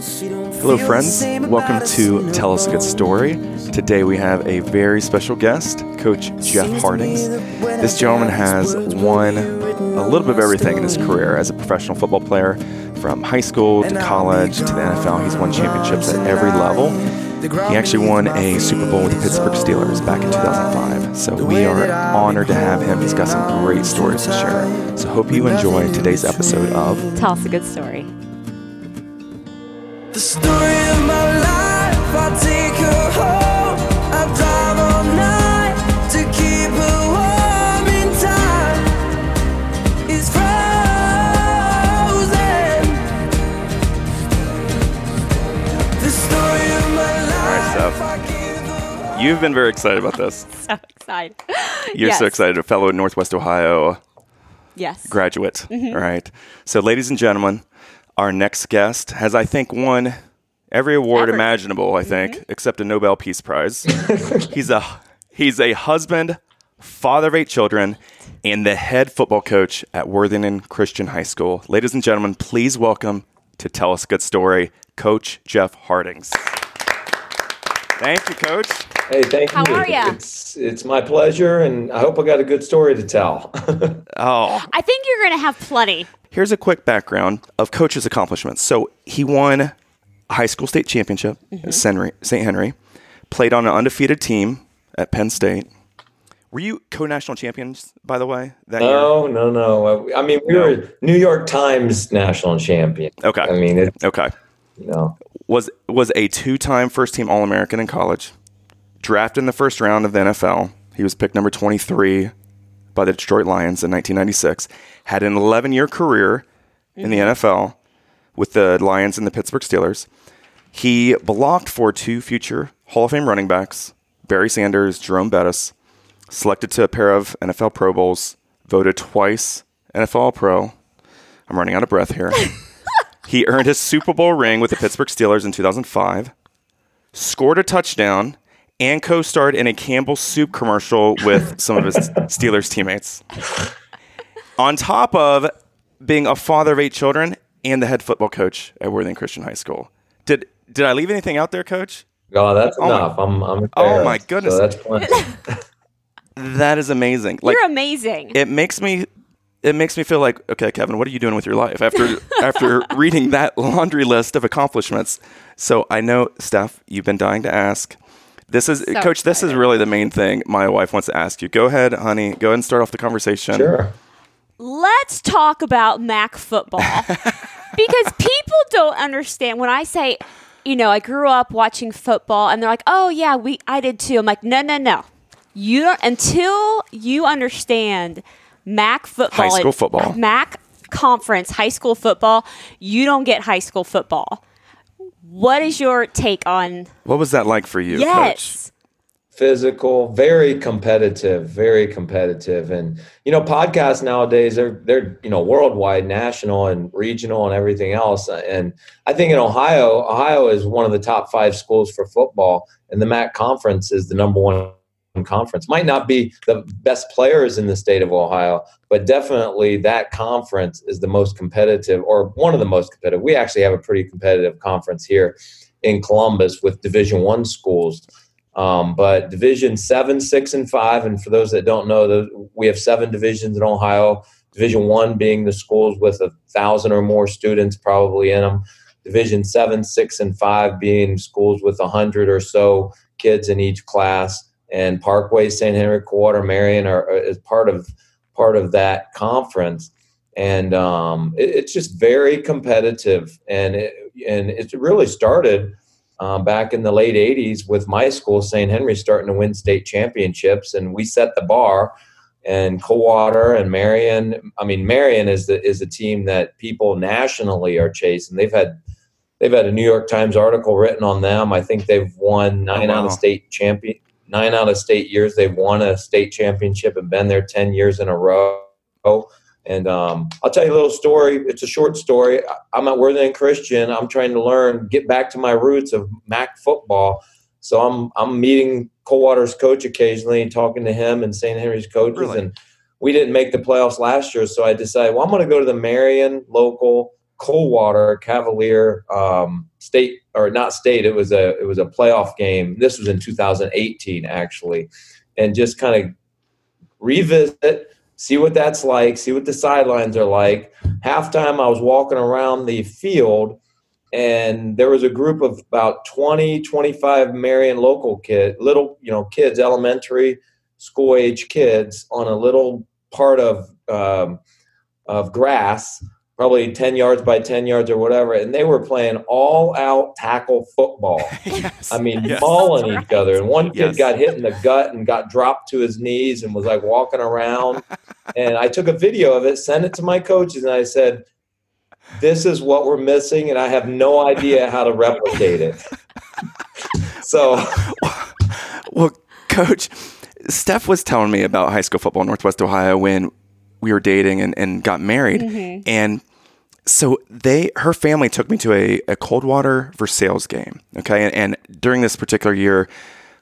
Hello, friends. Welcome to Tell Us a Good Story. Today we have a very special guest, Coach Jeff Hartings. This gentleman has won a little bit of everything in his career as a professional football player, from high school to college to the NFL. He's won championships at every level. He actually won a Super Bowl with the Pittsburgh Steelers back in 2005. So we are honored to have him. He's got some great stories to share. So hope you enjoy today's episode of Tell us a good story. You've been very excited about this. So excited. You're so excited. A fellow Northwest Ohio Yes. graduate. Mm-hmm. All right. So, ladies and gentlemen, our next guest has, I think, won every award Ever. imaginable. I think, Mm-hmm. except a Nobel Peace Prize. he's a he's a husband, father of eight children, and the head football coach at Worthington Christian High School. Ladies and gentlemen, please welcome to tell us a good story, Coach Jeff Hartings. Thank you, Coach. Hey, thank How you. How are ya? It's it's my pleasure, and I hope I got a good story to tell. Oh, I think you're going to have plenty. Here's a quick background of Coach's accomplishments. So he won a high school state championship at St. Henry- St. Henry, played on an undefeated team at Penn State. Were you co-national champions, by the way, that year? no, no, no. I mean, we No. were New York Times national champion. Okay. I mean, it, Okay. you know, Was was a two-time first-team All-American in college. Drafted in the first round of the NFL. He was picked number 23 by the Detroit Lions in 1996. Had an 11-year career in the mm-hmm. NFL with the Lions and the Pittsburgh Steelers. He blocked for two future Hall of Fame running backs, Barry Sanders, Jerome Bettis, selected to a pair of NFL Pro Bowls, voted twice NFL Pro. I'm running out of breath here. he earned his Super Bowl ring with the Pittsburgh Steelers in 2005, scored a touchdown, and co starred in a Campbell Soup commercial with some of his Steelers teammates. On top of being a father of eight children and the head football coach at Worthing Christian High School. Did did I leave anything out there, coach? oh, that's Oh my- enough. I'm, I'm. Oh my goodness. So that's plenty. That is amazing. Like you're amazing. it makes me it makes me feel like okay kevin what are you doing with your life after after reading that laundry list of accomplishments so i know steph you've been dying to ask this is So coach this is really the main thing my wife wants to ask you go ahead honey go ahead and start off the conversation sure. Let's talk about Mac football because people don't understand when I say, you know, I grew up watching football, and they're like, "Oh yeah, we I did too." I'm like, "No, no, no. You don't until you understand Mac football, High school football. Mac conference, high school football. You don't get high school football." What is your take on? what was that like for you coach Yes. Physical, very competitive, very competitive, and you know, podcasts nowadays they're they're you know worldwide, national, and regional, and everything else. And I think in Ohio, Ohio is one of the top five schools for football, and the MAC conference is the number one conference. Might not be the best players in the state of Ohio, but definitely that conference is the most competitive, or one of the most competitive. We actually have a pretty competitive conference here in Columbus with Division One schools. Um, but Division Seven, Six, and Five, and for those that don't know, we have seven divisions in Ohio. Division One being the schools with a thousand or more students probably in them. Division Seven, Six, and Five being schools with a hundred or so kids in each class. And Parkway, St. Henry, Coldwater, Marion are are- is part of part of that conference. And um, it, it's just very competitive, and it, and it really started um, back in the late 80s with my school, St. Henry, starting to win state championships. And we set the bar. And Coldwater and Marion, I mean, Marion is the is a team that people nationally are chasing. They've had they've had a New York Times article written on them. I think they've won nine wow. out of state champion nine out of state years. They've won a state championship and been there ten years in a row. And um, I'll tell you a little story. It's a short story. I'm at Worthington Christian. I'm trying to learn, get back to my roots of MAC football. So I'm I'm meeting Coldwater's coach occasionally, talking to him and St. Henry's coaches. Really? And we didn't make the playoffs last year, so I decided, well, I'm going to go to the Marion local Coldwater Cavalier um, state or not state. It was a it was a playoff game. This was in 2018 actually, and just kind of revisit, see what that's like, see what the sidelines are like. Halftime, I was walking around the field, and there was a group of about 20, 25 Marion local kid, little you know kids, elementary school age kids, on a little part of um, of grass probably 10 yards by 10 yards or whatever, and they were playing all out tackle football. yes. I mean, Yes. mauling That's each other. And one kid Yes. got hit in the gut and got dropped to his knees and was like walking around. and I took a video of it, sent it to my coaches, and I said, This is what we're missing, and I have no idea how to replicate it. so, Well, coach, Steph was telling me about high school football in Northwest Ohio when we were dating and, and got married. Mm-hmm. And so they her family took me to a, a Coldwater Versailles game. Okay. And, and during this particular year,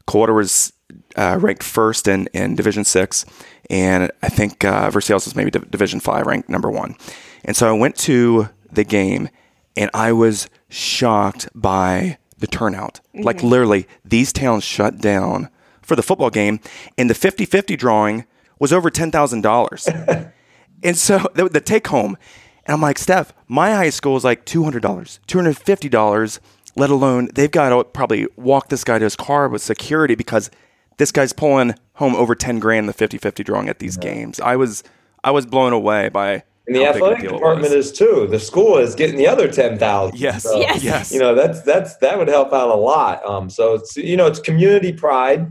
Coldwater was uh, ranked first in, in Division Six, and I think uh, Versailles was maybe Div- Division Five, ranked number one. And so I went to the game, and I was shocked by the turnout. Like literally, these towns shut down for the football game, and the 50-50 drawing was over ten thousand dollars. And so the, the take home, and I'm like, Steph, my high school is like $200, $250, let alone they've got to probably walk this guy to his car with security because this guy's pulling home over 10 grand in the 50 50 drawing at these games. I was I was blown away by and the how athletic deal department is too. The school is getting the other 10,000. Yes. So, Yes. Yes. You know, that's, that's, that would help out a lot. Um, so it's, you know, it's community pride.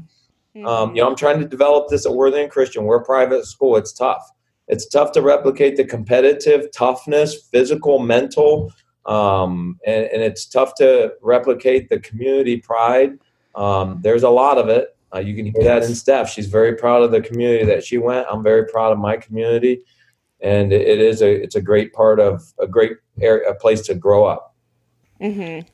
Um, you know, I'm trying to develop this at Worthing Christian. We're a private school. It's tough. It's tough to replicate the competitive toughness, physical, mental, um, and, and it's tough to replicate the community pride. Um, there's a lot of it. Uh, you can hear that in Steph. She's very proud of the community that she went. I'm very proud of my community, and it, it is a it's a great part of a great area, a place to grow up.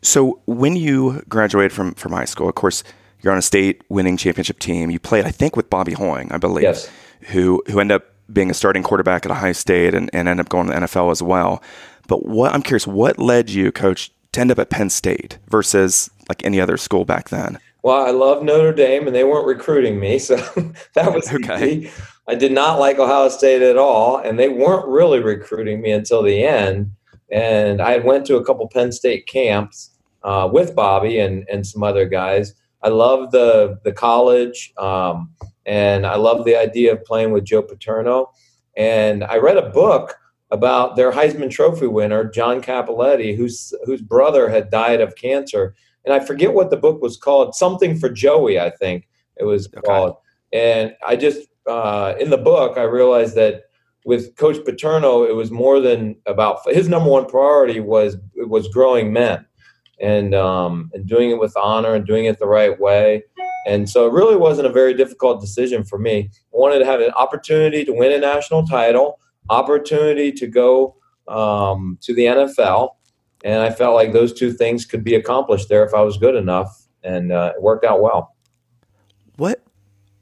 So when you graduated from from high school, of course, you're on a state winning championship team. You played, I think, with Bobby Hoying, I believe, Yes. who who ended up being a starting quarterback at Ohio State and, and ended up going to the NFL as well. But what I'm curious, what led you, coach, to end up at Penn State versus like any other school back then? Well, I love Notre Dame, and they weren't recruiting me, so that was Okay. easy. I did not like Ohio State at all, and they weren't really recruiting me until the end. And I went to a couple Penn State camps uh, with Bobby and and some other guys. I love the the college, um, and I love the idea of playing with Joe Paterno. And I read a book about their Heisman Trophy winner, John Cappelletti, whose whose brother had died of cancer and I forget what the book was called. Something for Joey, I think it was Okay. called. And I just uh, in the book, I realized that with Coach Paterno, it was more than about his number one priority was was growing men, and um, and doing it with honor and doing it the right way. And so it really wasn't a very difficult decision for me. I wanted to have an opportunity to win a national title, opportunity to go um, to the NFL, and I felt like those two things could be accomplished there if I was good enough, and uh, it worked out well. What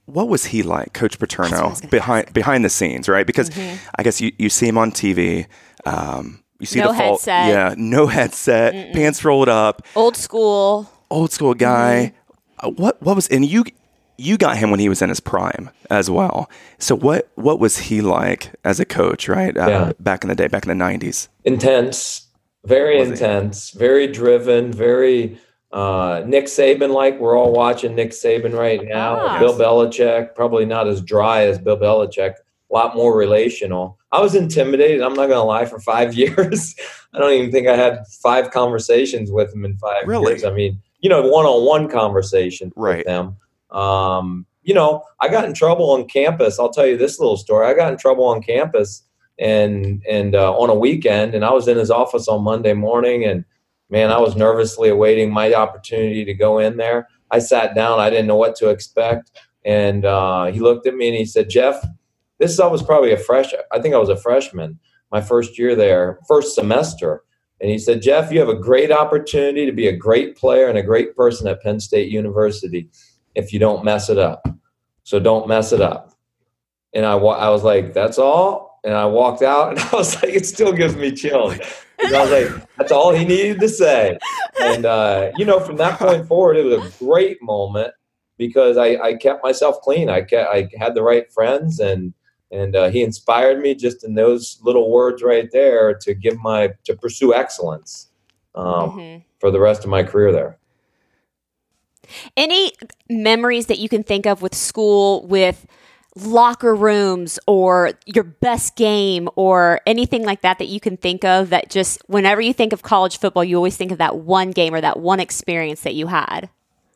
what was he like, Coach That's what I Paterno, was gonna behind behind the scenes, right? Because I guess you, you see him on TV. Um, you see No the fault, headset. yeah, no headset, pants rolled up, Old school. old school guy. Uh, what what was and you you got him when he was in his prime as well. So what what was he like as a coach, right? Uh, Yeah. Back in the day, back in the nineties. Intense, very Was he? intense, very driven, very uh, Nick Saban like. We're all watching Nick Saban right now. Ah. Bill Belichick, probably not as dry as Bill Belichick. A lot more relational. I was intimidated. I'm not going to lie. For five years, I don't even think I had five conversations with him in five Really? years. I mean, you know, one-on-one conversations Right. with them. Um, you know, I got in trouble on campus. I'll tell you this little story. I got in trouble on campus and and uh, on a weekend, and I was in his office on Monday morning, and man, I was nervously awaiting my opportunity to go in there. I sat down. I didn't know what to expect, and uh, he looked at me and he said, "Jeff, this I was probably a fresh. I think I was a freshman, my first year there, first semester." And he said, Jeff, you have a great opportunity to be a great player and a great person at Penn State University if you don't mess it up. So don't mess it up. And I, I was like, that's all. And I walked out and I was like, it still gives me chills. I was like, that's all he needed to say. And uh, you know, from that point forward, it was a great moment because I, I kept myself clean. I kept, I had the right friends, and and uh, he inspired me just in those little words right there to give my to pursue excellence um, Mhm. for the rest of my career there. Any memories that you can think of with school, with locker rooms, or your best game, or anything like that that you can think of that just whenever you think of college football, you always think of that one game or that one experience that you had?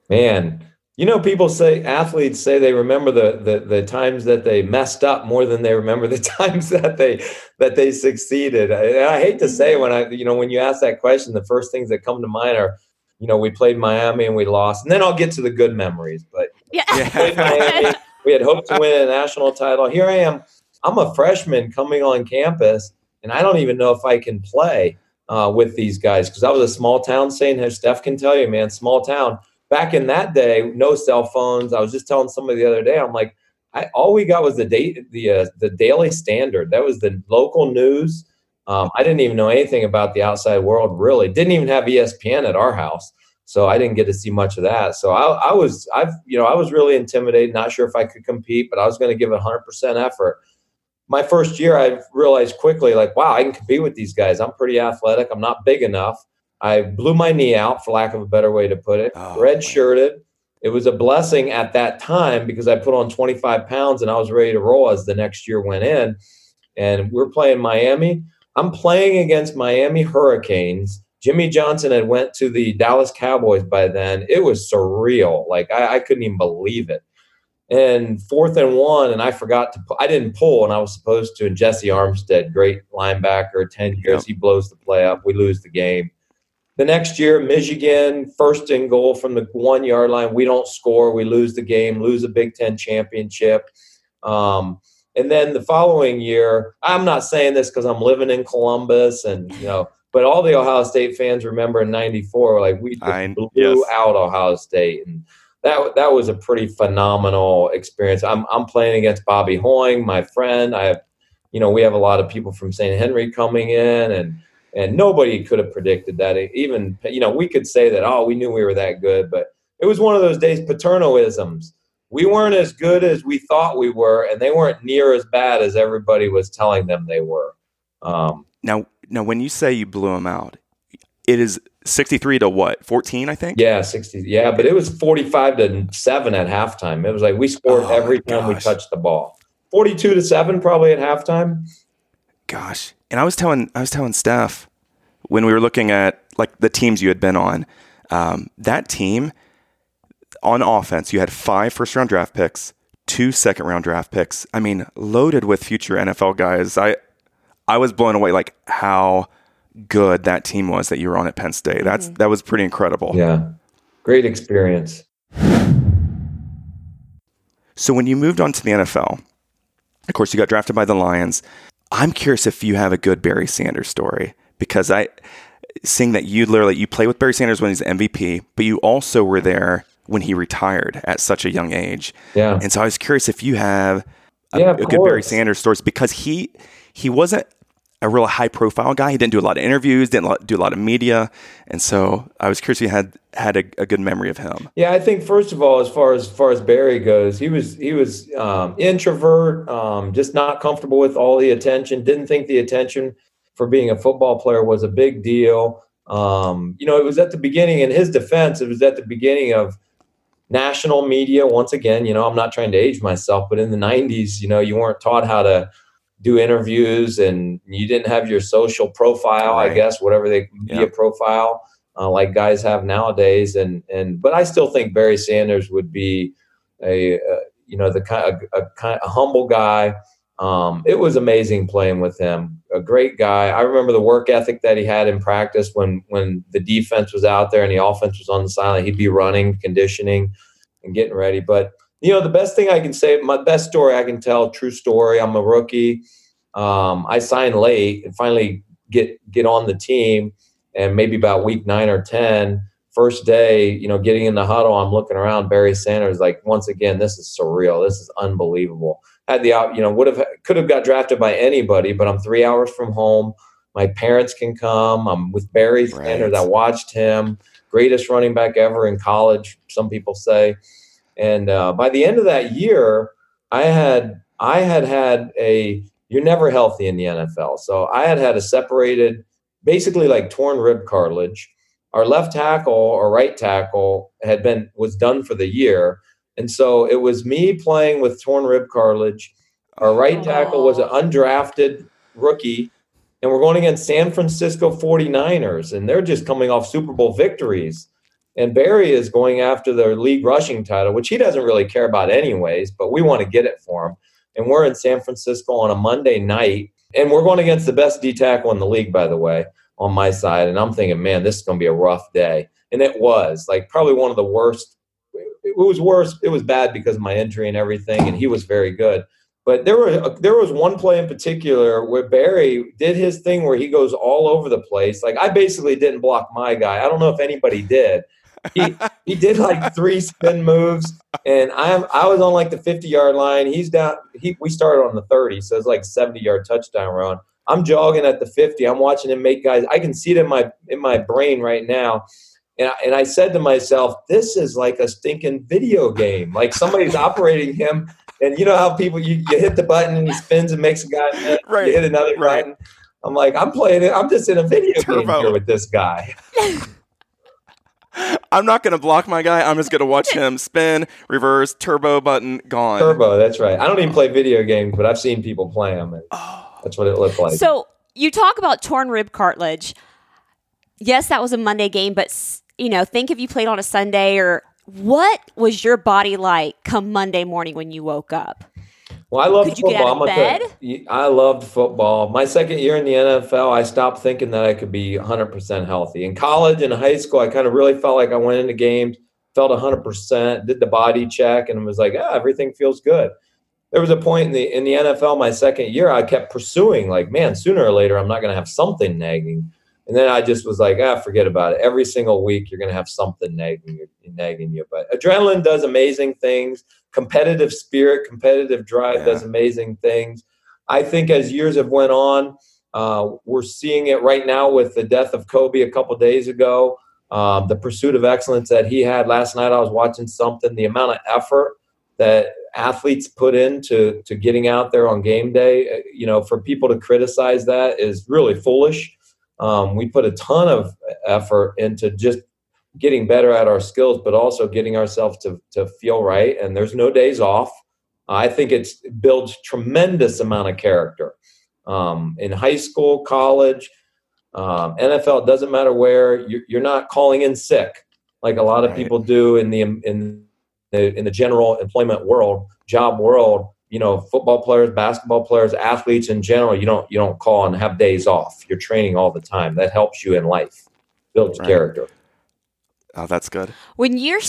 Man, you know, people say athletes say they remember the, the the times that they messed up more than they remember the times that they that they succeeded. And I hate to say when I you know when you ask that question, the first things that come to mind are, you know, we played Miami and we lost, and then I'll get to the good memories. But Yeah. played Miami, we had hoped to win a national title. Here I am. I'm a freshman coming on campus, and I don't even know if I can play uh, with these guys because I was a small town Saint. As Steph can tell you, man, small town. Back in that day, no cell phones. I was just telling somebody the other day. I'm like, I, all we got was the date, the uh, the Daily Standard. That was the local news. Um, I didn't even know anything about the outside world. Really, didn't even have ESPN at our house so I didn't get to see much of that. So I, I was, I've, you know, I was really intimidated, not sure if I could compete, but I was going to give it 100% effort. My first year, I realized quickly, like, wow, I can compete with these guys. I'm pretty athletic. I'm not big enough. I blew my knee out, for lack of a better way to put it. Oh, Red shirted. It was a blessing at that time because I put on 25 pounds and I was ready to roll as the next year went in. And we're playing Miami. I'm playing against Miami Hurricanes. Jimmy Johnson had went to the Dallas Cowboys by then. It was surreal. Like I, I couldn't even believe it. And fourth and one, and I forgot to. I didn't pull, and I was supposed to. And Jessie Armstead, great linebacker, ten years, Yep. he blows the play up. We lose the game. The next year, Michigan, first and goal from the one yard line. We don't score. We lose the game, lose a Big Ten championship. Um, and then the following year, I'm not saying this because I'm living in Columbus and, you know, but all the Ohio State fans remember in 94, like we I- blew yes. out Ohio State. And that, that was a pretty phenomenal experience. I'm, I'm playing against Bobby Hoying, my friend. I have, you know, we have a lot of people from St. Henry coming in and, and nobody could have predicted that. Even, you know, we could say that, oh, we knew we were that good, but it was one of those days, paternalisms. We weren't as good as we thought we were, and they weren't near as bad as everybody was telling them they were. Um, Now, now, when you say you blew them out, it is sixty-three to what? Fourteen, I think. yeah, 60. Yeah, but it was 45 to 7 at halftime. It was like we scored Oh, every time we touched the ball. 42 to 7 probably at halftime. Gosh, and I was telling I was telling Steph when we were looking at like the teams you had been on, um, that team on offense, you had five first round draft picks, two second round draft picks. I mean, loaded with future NFL guys. I I was blown away like how good that team was that you were on at Penn State. That's that was pretty incredible. Yeah. Great experience. So when you moved on to the NFL, of course you got drafted by the Lions. I'm curious if you have a good Barry Sanders story because I seeing that you literally you play with Barry Sanders when he's MVP, but you also were there when he retired at such a young age. Yeah. And so I was curious if you have a, Yeah, a good Barry. Sanders story because he he wasn't a real high profile guy. He didn't do a lot of interviews, didn't do a lot of media, and so I was curious if you had had a, a good memory of him. Yeah, I think first of all, as far as far as Barry goes, he was he was um, introvert, um, just not comfortable with all the attention. Didn't think the attention for being a football player was a big deal. Um, you know, it was at the beginning. In his defense, it was at the beginning of national media. Once again, you know, I'm not trying to age myself, but in the '90s, you know, you weren't taught how to do interviews, and you didn't have your social profile, I guess, whatever they media Yeah. profile uh, like guys have nowadays. And and but I still think Barry Sanders would be a uh, you know the kind of a, kind a humble guy. Um, it was amazing playing with him. A great guy. I remember the work ethic that he had in practice when when the defense was out there and the offense was on the sideline. He'd be running, conditioning, and getting ready. But you know, the best thing I can say, my best story I can tell, true story. I'm a rookie. Um, I sign late and finally get get on the team and maybe about week nine or ten, first day, you know, getting in the huddle, I'm looking around. Barry Sanders, like once again, this is surreal. This is unbelievable. Had the you know would have could have got drafted by anybody, but I'm three hours from home. My parents can come. I'm with Barry Sanders. Right. I watched him, greatest running back ever in college. Some people say, and uh, by the end of that year, I had I had had a you're never healthy in the NFL. So I had had a separated, basically like torn rib cartilage. Our left tackle or right tackle had been was done for the year, and so it was me playing with torn rib cartilage. Our right tackle was an undrafted rookie, and we're going against San Francisco 49ers, and they're just coming off Super Bowl victories. And Barry is going after the league rushing title, which he doesn't really care about anyways, but we want to get it for him. And we're in San Francisco on a Monday night, and we're going against the best D tackle in the league, by the way, on my side. And I'm thinking, man, this is going to be a rough day. And it was like probably one of the worst. It was worse. It was bad because of my injury and everything, and he was very good. But there were there was one play in particular where Barry did his thing where he goes all over the place. Like I basically didn't block my guy. I don't know if anybody did. He he did like three spin moves, and I'm I was on like the 50 yard line. He's down. He we started on the 30, so it's like 70 yard touchdown run. I'm jogging at the 50. I'm watching him make guys. I can see it in my in my brain right now. And I, and I said to myself, this is like a stinking video game. Like somebody's operating him. And you know how people you, you hit the button and he spins and makes a guy miss. Right, You hit another right. button. I'm like, I'm playing it. I'm just in a video game here with this guy. I'm not going to block my guy. I'm just going to watch him spin, reverse, turbo button, gone. Turbo, that's right. I don't even play video games, but I've seen people play them. And oh. that's what it looked like. So you talk about torn rib cartilage. Yes, that was a Monday game, but you know, think if you played on a Sunday or what was your body like come Monday morning when you woke up? Well, I loved Could you get football. out of I'm gonna tell you, I loved football. My second year in the NFL, I stopped thinking that I could be 100% healthy. In college and high school, I kind of really felt like I went into games, felt 100%, did the body check, and was like, ah, everything feels good. There was a point in the in the NFL, my second year, I kept pursuing, like, man, sooner or later, I'm not going to have something nagging. And then I just was like, ah, forget about it. Every single week, you're going to have something nagging you, nagging you. But adrenaline does amazing things. Competitive spirit, competitive drive Yeah. does amazing things. I think as years have went on, uh, we're seeing it right now with the death of Kobe a couple days ago. Um, the pursuit of excellence that he had last night, I was watching something. The amount of effort that athletes put into to getting out there on game day, uh, you know, for people to criticize that is really foolish. Um, we put a ton of effort into just getting better at our skills, but also getting ourselves to, to feel right. And there's no days off. I think it's it builds tremendous amount of character um, in high school, college, um, NFL. Doesn't matter where you're, you're not calling in sick like a lot of Right. people do in the in the in the general employment world, job world. You know, football players, basketball players, athletes in general. You don't you don't call and have days off. You're training all the time. That helps you in life, builds Right. character. Oh, that's good. When you're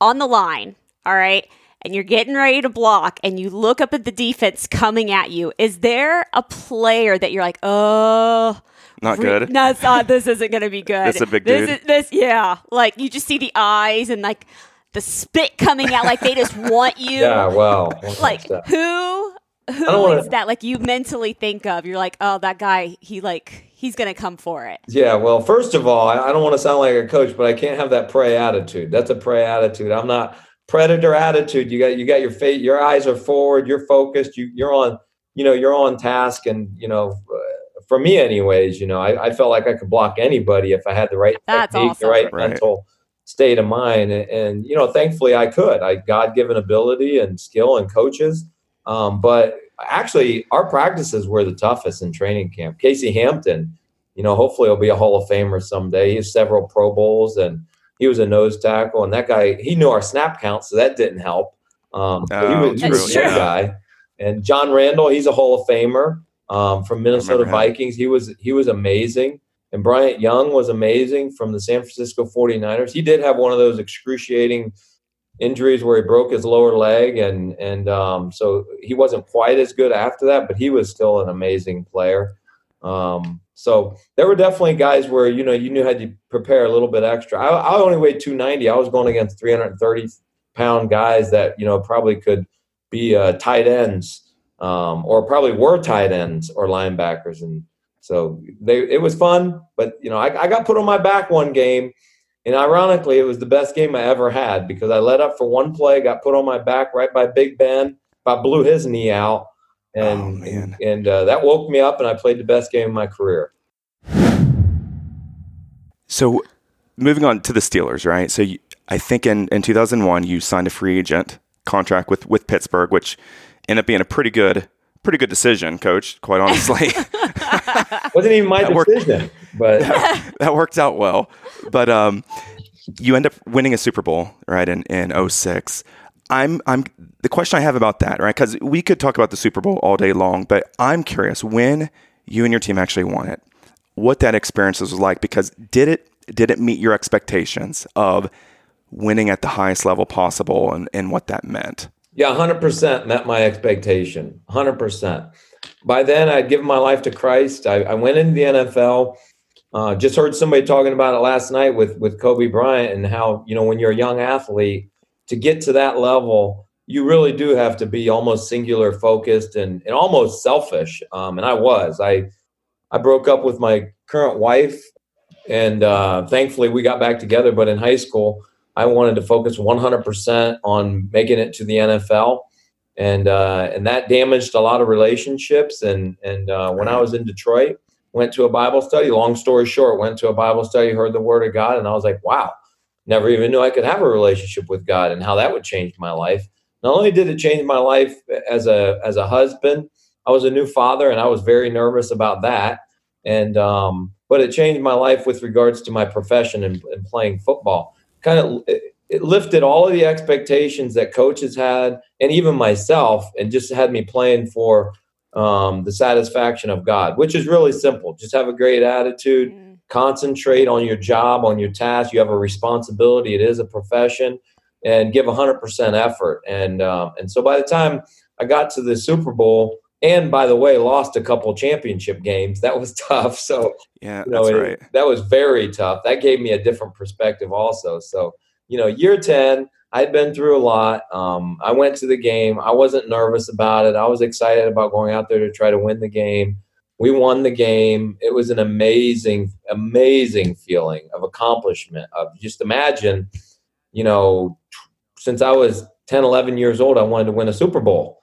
on the line, all right, and you're getting ready to block and you look up at the defense coming at you, is there a player that you're like, oh, Not re- good. No, it's not. This isn't going to be good. This is a big this dude. Is, this, yeah. Like you just see the eyes and like the spit coming out, like they just want you. Yeah, well, Like who? Who don't wanna- is that? Like you mentally think of? You're like, oh, that guy. He like he's gonna come for it. Yeah, well, first of all, I I don't want to sound like a coach, but I can't have that prey attitude. That's a prey attitude. I'm not predator attitude. You got you got your face, your eyes are forward, you're focused, you you're on, you know, you're on task, and you know, uh, for me, anyways, you know, I, I felt like I could block anybody if I had the right That's technique, awesome. the right, Right. mental state of mind, and, and you know, thankfully, I could. I God given ability and skill and coaches. Um, but actually, our practices were the toughest in training camp. Casey Hampton, you know, hopefully he'll be a Hall of Famer someday. He has several Pro Bowls and he was a nose tackle. And that guy, he knew our snap count, so that didn't help. Um, he Oh, was, he was a good guy. And John Randle, he's a Hall of Famer um, from Minnesota him. Vikings. He was he was amazing. And Bryant Young was amazing from the San Francisco 49ers. He did have one of those excruciating injuries where he broke his lower leg and and um, so he wasn't quite as good after that but he was still an amazing player. Um, so there were definitely guys where you know you knew had to prepare a little bit extra. I, I only weighed 290 i was going against 330 pound guys that you know probably could be uh, tight ends um, or probably were tight ends or linebackers. And So they it was fun, but you know I, I got put on my back one game, and ironically it was the best game I ever had because I let up for one play, got put on my back right by Big Ben, I blew his knee out, and Oh, man. and uh, that woke me up, and I played the best game of my career. So, moving on to the Steelers, right? So, you, I think in, in 2001 you signed a free agent contract with with Pittsburgh, which ended up being a pretty good pretty good decision, Coach. Quite honestly, wasn't even my That worked. decision, but that worked out well. But um, you end up winning a Super Bowl, right? In in 06. I'm I'm the question I have about that, right? Because we could talk about the Super Bowl all day long, but I'm curious when you and your team actually won it, what that experience was like. Because did it did it meet your expectations of winning at the highest level possible, and, and what that meant? Yeah, 100% met my expectation. 100%. By then, I'd given my life to Christ. I, I went into the NFL. Uh, just heard somebody talking about it last night with, with Kobe Bryant and how, you know, when you're a young athlete, to get to that level, you really do have to be almost singular focused and, and almost selfish. Um, and I was. I, I broke up with my current wife, and uh, thankfully we got back together. But in high school, I wanted to focus 100% on making it to the NFL, and uh, and that damaged a lot of relationships. And and uh, when I was in Detroit, went to a Bible study. Long story short, went to a Bible study, heard the Word of God, and I was like, wow, never even knew I could have a relationship with God, and how that would change my life. Not only did it change my life as a as a husband, I was a new father, and I was very nervous about that. And um, but it changed my life with regards to my profession and, and playing football kind of it, lifted all of the expectations that coaches had and even myself and just had me playing for um, the satisfaction of god which is really simple. Just have a great attitude Mm. concentrate on your job on your task. You have a responsibility. It is a profession. And give 100% effort. And um, and so by the time i got to the super bowl and by the way lost a couple championship games that was tough so Yeah, you know, that's it- right. that was very tough. That gave me a different perspective also. So, you know, year 10, I'd been through a lot. Um, I went to the game. I wasn't nervous about it. I was excited about going out there to try to win the game. We won the game. It was an amazing, amazing feeling of accomplishment. Of just imagine, you know, since I was 10, 11 years old, I wanted to win a Super Bowl.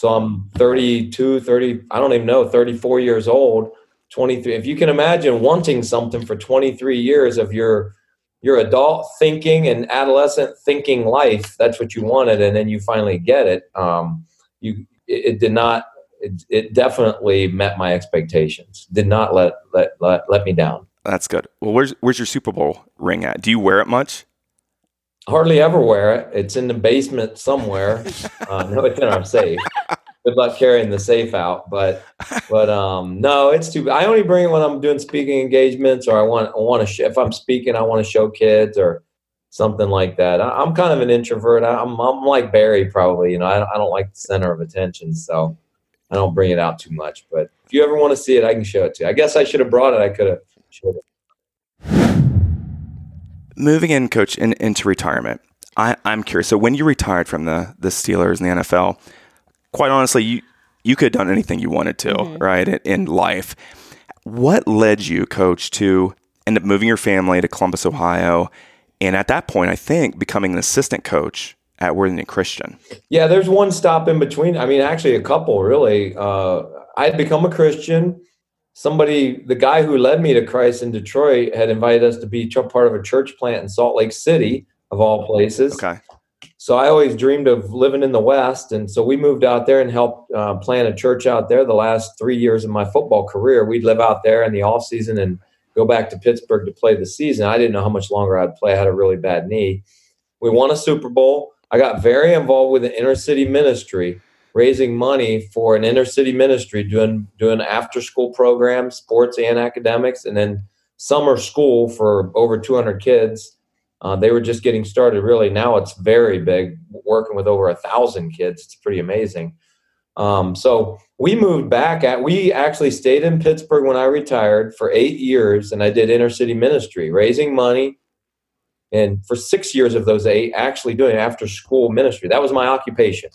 So I'm 32, 30, I don't even know, 34 years old. 23 if you can imagine wanting something for 23 years of your your adult thinking and adolescent thinking life that's what you wanted and then you finally get it um you it, it did not it, it definitely met my expectations did not let let let, let me down That's good. Well, where's where's your Super Bowl ring at? Do you wear it much? hardly ever wear it it's in the basement somewhere uh, no it's in our safe good luck carrying the safe out but but um no it's too i only bring it when i'm doing speaking engagements or i want i want to if i'm speaking i want to show kids or something like that. I, i'm kind of an introvert. I, i'm i'm like barry probably you know I, don't- I don't like the center of attention so i don't bring it out too much but if you ever want to see it i can show it to you. I guess i should have brought it. I could have showed it moving in, coach, in, into retirement, I, I'm curious. So when you retired from the the Steelers and the NFL, quite honestly, you you could have done anything you wanted to, right, in, in life. What led you, coach, to end up moving your family to Columbus, Ohio, and at that point, I think becoming an assistant coach at Worthington Christian. Yeah, there's one stop in between. I mean, actually, a couple really. Uh, I had become a Christian. Somebody, the guy who led me to Christ in Detroit, had invited us to be part of a church plant in Salt Lake City, of all places. Okay, So I always dreamed of living in the West, and so we moved out there and helped uh, plant a church out there. The last three years of my football career, we'd live out there in the off season and go back to Pittsburgh to play the season. I didn't know how much longer I'd play. I had a really bad knee. We won a Super Bowl. I got very involved with the inner city ministry, raising money for an inner city ministry, doing doing after school programs, sports and academics, and then summer school for over 200 kids. Uh, they were just getting started. Really, now it's very big, working with over a thousand kids. It's pretty amazing. Um, so we moved back. At we actually stayed in Pittsburgh when I retired for eight years, and I did inner city ministry, raising money, and for six years of those eight, actually doing after school ministry. That was my occupation.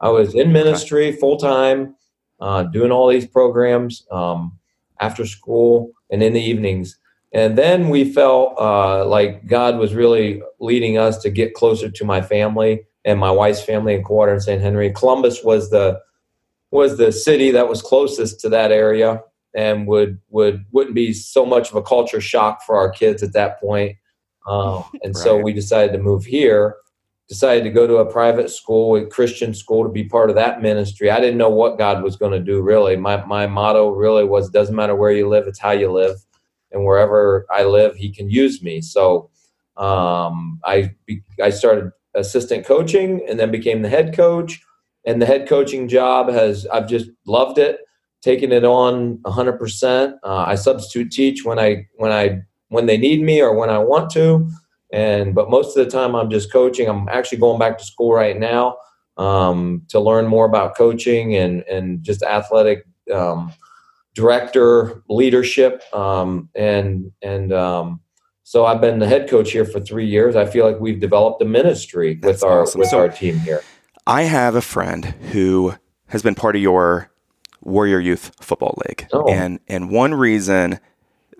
I was in ministry full time, uh, doing all these programs. Um, after school and in the evenings. And then we felt uh, like God was really leading us to get closer to my family and my wife's family in Coldwater and St. Henry. Columbus was the was the city that was closest to that area and would would wouldn't be so much of a culture shock for our kids at that point. Um, and so we decided to move here. Decided to go to a private school, a Christian school, to be part of that ministry. I didn't know what God was going to do. Really, my my motto really was: doesn't matter where you live, it's how you live, and wherever I live, He can use me. So um, I I started assistant coaching, and then became the head coach. And the head coaching job has I've just loved it taking it on 100%. Uh, I substitute teach when I when I when they need me or when I want to, and but most of the time I'm just coaching. I'm actually going back to school right now um, to learn more about coaching and and just athletic um, director leadership um, and and um, so I've been the head coach here for three years. I feel like we've developed a ministry with That's our awesome. with So- our team here. I have a friend who has been part of your Warrior Youth Football League, Oh. and and one reason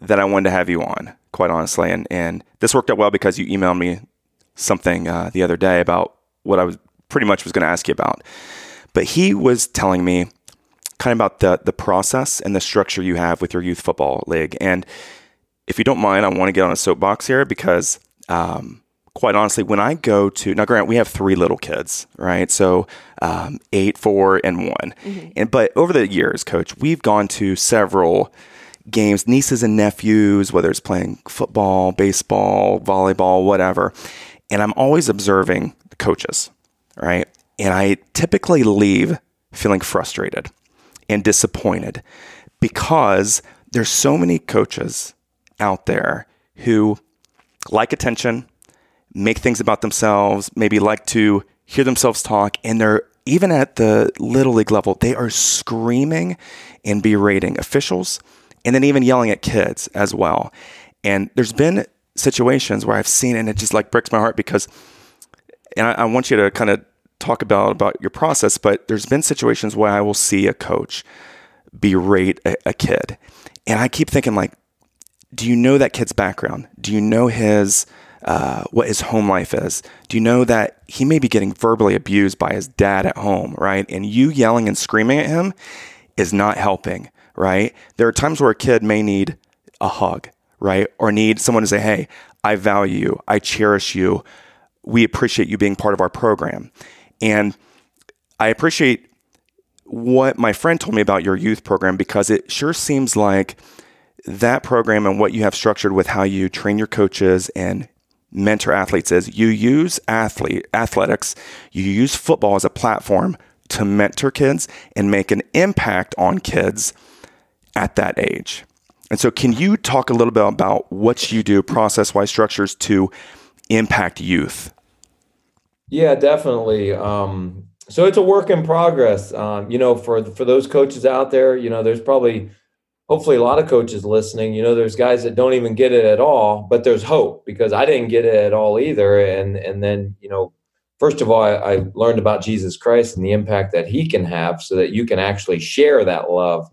that I wanted to have you on, quite honestly, and and this worked out well because you emailed me something uh, the other day about what I was pretty much was going to ask you about, but he was telling me kind of about the the process and the structure you have with your youth football league, and if you don't mind, I want to get on a soapbox here because. Um, quite honestly, when I go to now, Grant, we have three little kids, right? So um, eight, four, and one. And but over the years, Coach, we've gone to several games, nieces and nephews, whether it's playing football, baseball, volleyball, whatever. And I'm always observing the coaches, right? And I typically leave feeling frustrated and disappointed because there's so many coaches out there who like attention, make things about themselves, maybe like to hear themselves talk, and they're even at the little league level, they are screaming and berating officials and then even yelling at kids as well. And there's been situations where I've seen and it just like breaks my heart because and I, I want you to kind of talk about about your process, but there's been situations where I will see a coach berate a, a kid. And I keep thinking like, do you know that kid's background? Do you know his uh, what his home life is? Do you know that he may be getting verbally abused by his dad at home, right? And you yelling and screaming at him is not helping, right? There are times where a kid may need a hug, right? Or need someone to say, "Hey, I value you. I cherish you. We appreciate you being part of our program." And I appreciate what my friend told me about your youth program because it sure seems like that program and what you have structured with how you train your coaches and mentor athletes is you use athlete athletics, you use football as a platform to mentor kids and make an impact on kids at that age. And so can you talk a little bit about what you do process wise structures to impact youth? Yeah, definitely. Um, so it's a work in progress. Um, you know, for for those coaches out there, you know, there's probably, hopefully, a lot of coaches listening. You know, there's guys that don't even get it at all, but there's hope because I didn't get it at all either. And and then you know, first of all, I, I learned about Jesus Christ and the impact that He can have, so that you can actually share that love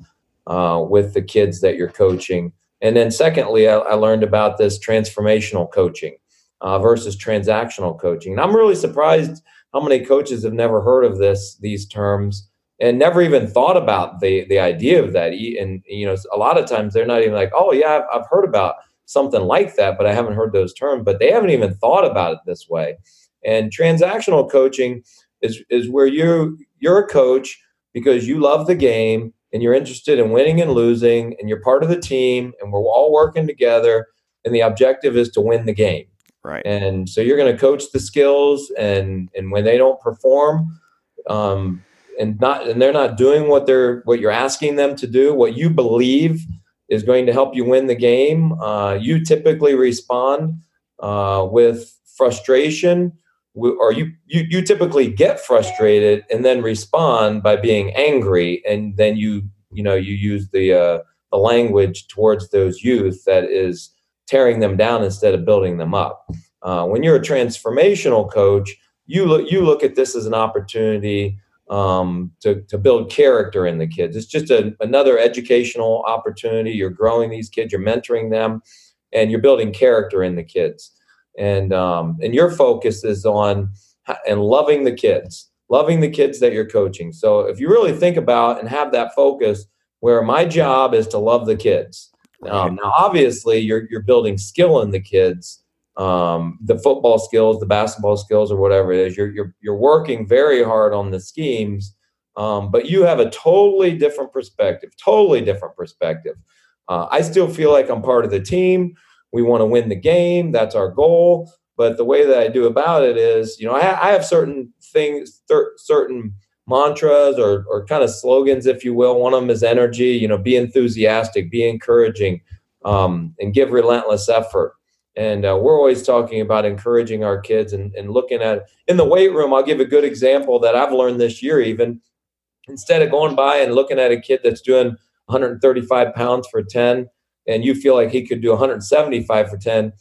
uh, with the kids that you're coaching. And then secondly, I, I learned about this transformational coaching uh, versus transactional coaching. And I'm really surprised how many coaches have never heard of this these terms and never even thought about the the idea of that. And you know, a lot of times they're not even like, "Oh yeah, I've, I've heard about something like that," but I haven't heard those terms. But they haven't even thought about it this way. And transactional coaching is is where you you're a coach because you love the game and you're interested in winning and losing, and you're part of the team, and we're all working together, and the objective is to win the game Right. and so you're going to coach the skills and and when they don't perform um and not and they're not doing what they're what you're asking them to do what you believe is going to help you win the game uh, you typically respond uh, with frustration or you, you you typically get frustrated and then respond by being angry and then you you know you use the uh, the language towards those youth that is tearing them down instead of building them up uh, when you're a transformational coach, you look you look at this as an opportunity um, to, to build character in the kids. It's just a, another educational opportunity. You're growing these kids, you're mentoring them, and you're building character in the kids. And um, and your focus is on and loving the kids, loving the kids that you're coaching. So if you really think about and have that focus, where my job is to love the kids. Um, now, obviously, you're you're building skill in the kids, um, the football skills, the basketball skills, or whatever it is. You're you're you're working very hard on the schemes, um, but you have a totally different perspective. Totally different perspective. Uh, I still feel like I'm part of the team. We want to win the game. That's our goal. But the way that I do about it is, you know, I, I have certain things, cer- certain mantras or, or kind of slogans, if you will. One of them is energy, you know, be enthusiastic, be encouraging, um, and give relentless effort. And uh, we're always talking about encouraging our kids and, and looking at in the weight room. I'll give a good example that I've learned this year, even instead of going by and looking at a kid that's doing 135 pounds for 10 and you feel like he could do 175 for 10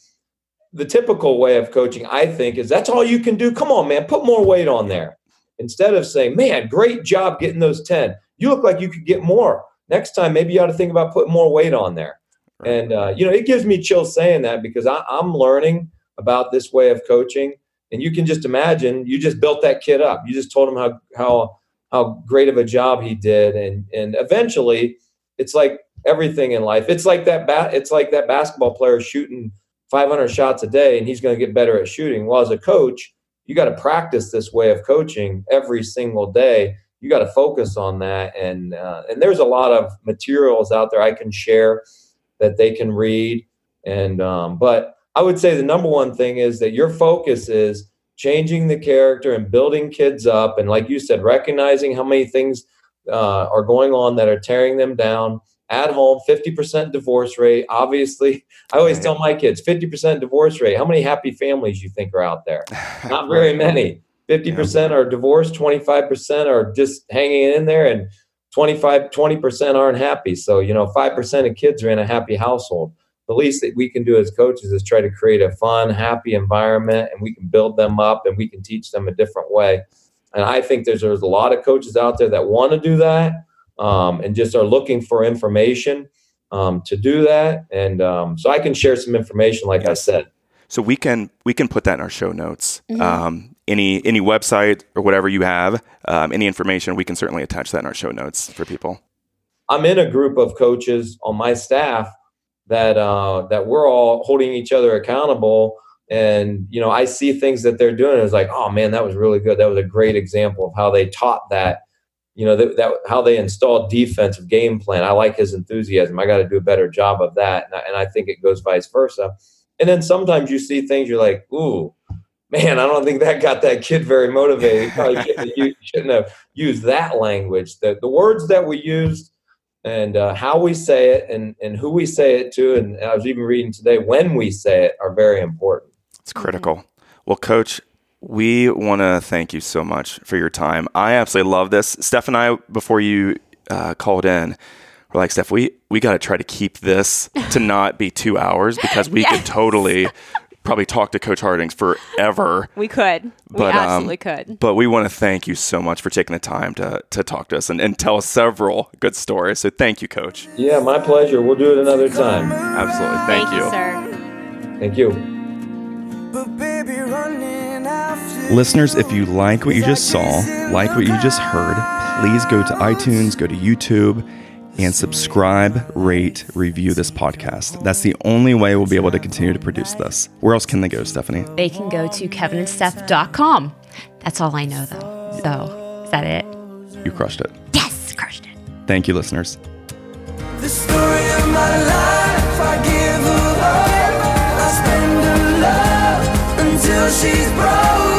the typical way of coaching i think is that's all you can do come on man put more weight on there instead of saying man great job getting those 10 you look like you could get more. Next time maybe you ought to think about putting more weight on there. And uh, you know it gives me chills saying that because I, i'm learning about this way of coaching. And you can just imagine you just built that kid up. You just told him how how how great of a job he did. And and eventually it's like everything in life. It's like that bat it's like that basketball player shooting 500 shots a day and he's going to get better at shooting. Well as a coach you got to practice this way of coaching every single day. You got to focus on that and uh, and there's a lot of materials out there i can share that they can read and um, but i would say the number one thing is that your focus is changing the character and building kids up and like you said recognizing how many things uh, are going on that are tearing them down at home 50% divorce rate obviously. I always tell my kids 50% divorce rate. How many happy families you think are out there? Not very many. 50% are divorced 25% are just hanging in there and 25 20% aren't happy. So you know 5% of kids are in a happy household. The least that we can do as coaches is try to create a fun happy environment and we can build them up and we can teach them a different way. And i think there's, there's a lot of coaches out there that want to do that um, and just are looking for information um, to do that and um, so i can share some information like i said So we can we can put that in our show notes. Um, any any website or whatever you have, um, any information, we can certainly attach that in our show notes for people. I'm in a group of coaches on my staff that uh, that we're all holding each other accountable. And you know, I see things that they're doing. It's like, oh man, that was really good. That was a great example of how they taught that. You know, that, that how they install defensive game plan. I like his enthusiasm. I got to do a better job of that. And I, and I think it goes vice versa. And then sometimes you see things you're like, ooh, man, I don't think that got that kid very motivated. Probably shouldn't have, used, shouldn't have used that language. The, the words that we used and uh, how we say it and, and who we say it to, and I was even reading today, when we say it are very important. It's critical. Well, Coach, we want to thank you so much for your time. I absolutely love this. Steph and I, before you uh, called in, we're like, Steph, we, we got to try to keep this to not be two hours because we could totally probably talk to Coach Hartings forever. We could. we But, um, absolutely could. But we want to thank you so much for taking the time to, to talk to us and, and tell us several good stories. So thank you, Coach. Yeah, my pleasure. We'll do it another time. Absolutely. Thank, you. sir. Thank you. But baby, running after Listeners, if you like what you just saw, like what you just heard, please go to iTunes, go to YouTube, and subscribe, rate, review this podcast. That's the only way we'll be able to continue to produce this. Where else can they go, Stephanie? They can go to kevinandsteph.com. That's all I know, though. So, is that it? You crushed it. Yes, crushed it. Thank you, listeners. she's broke.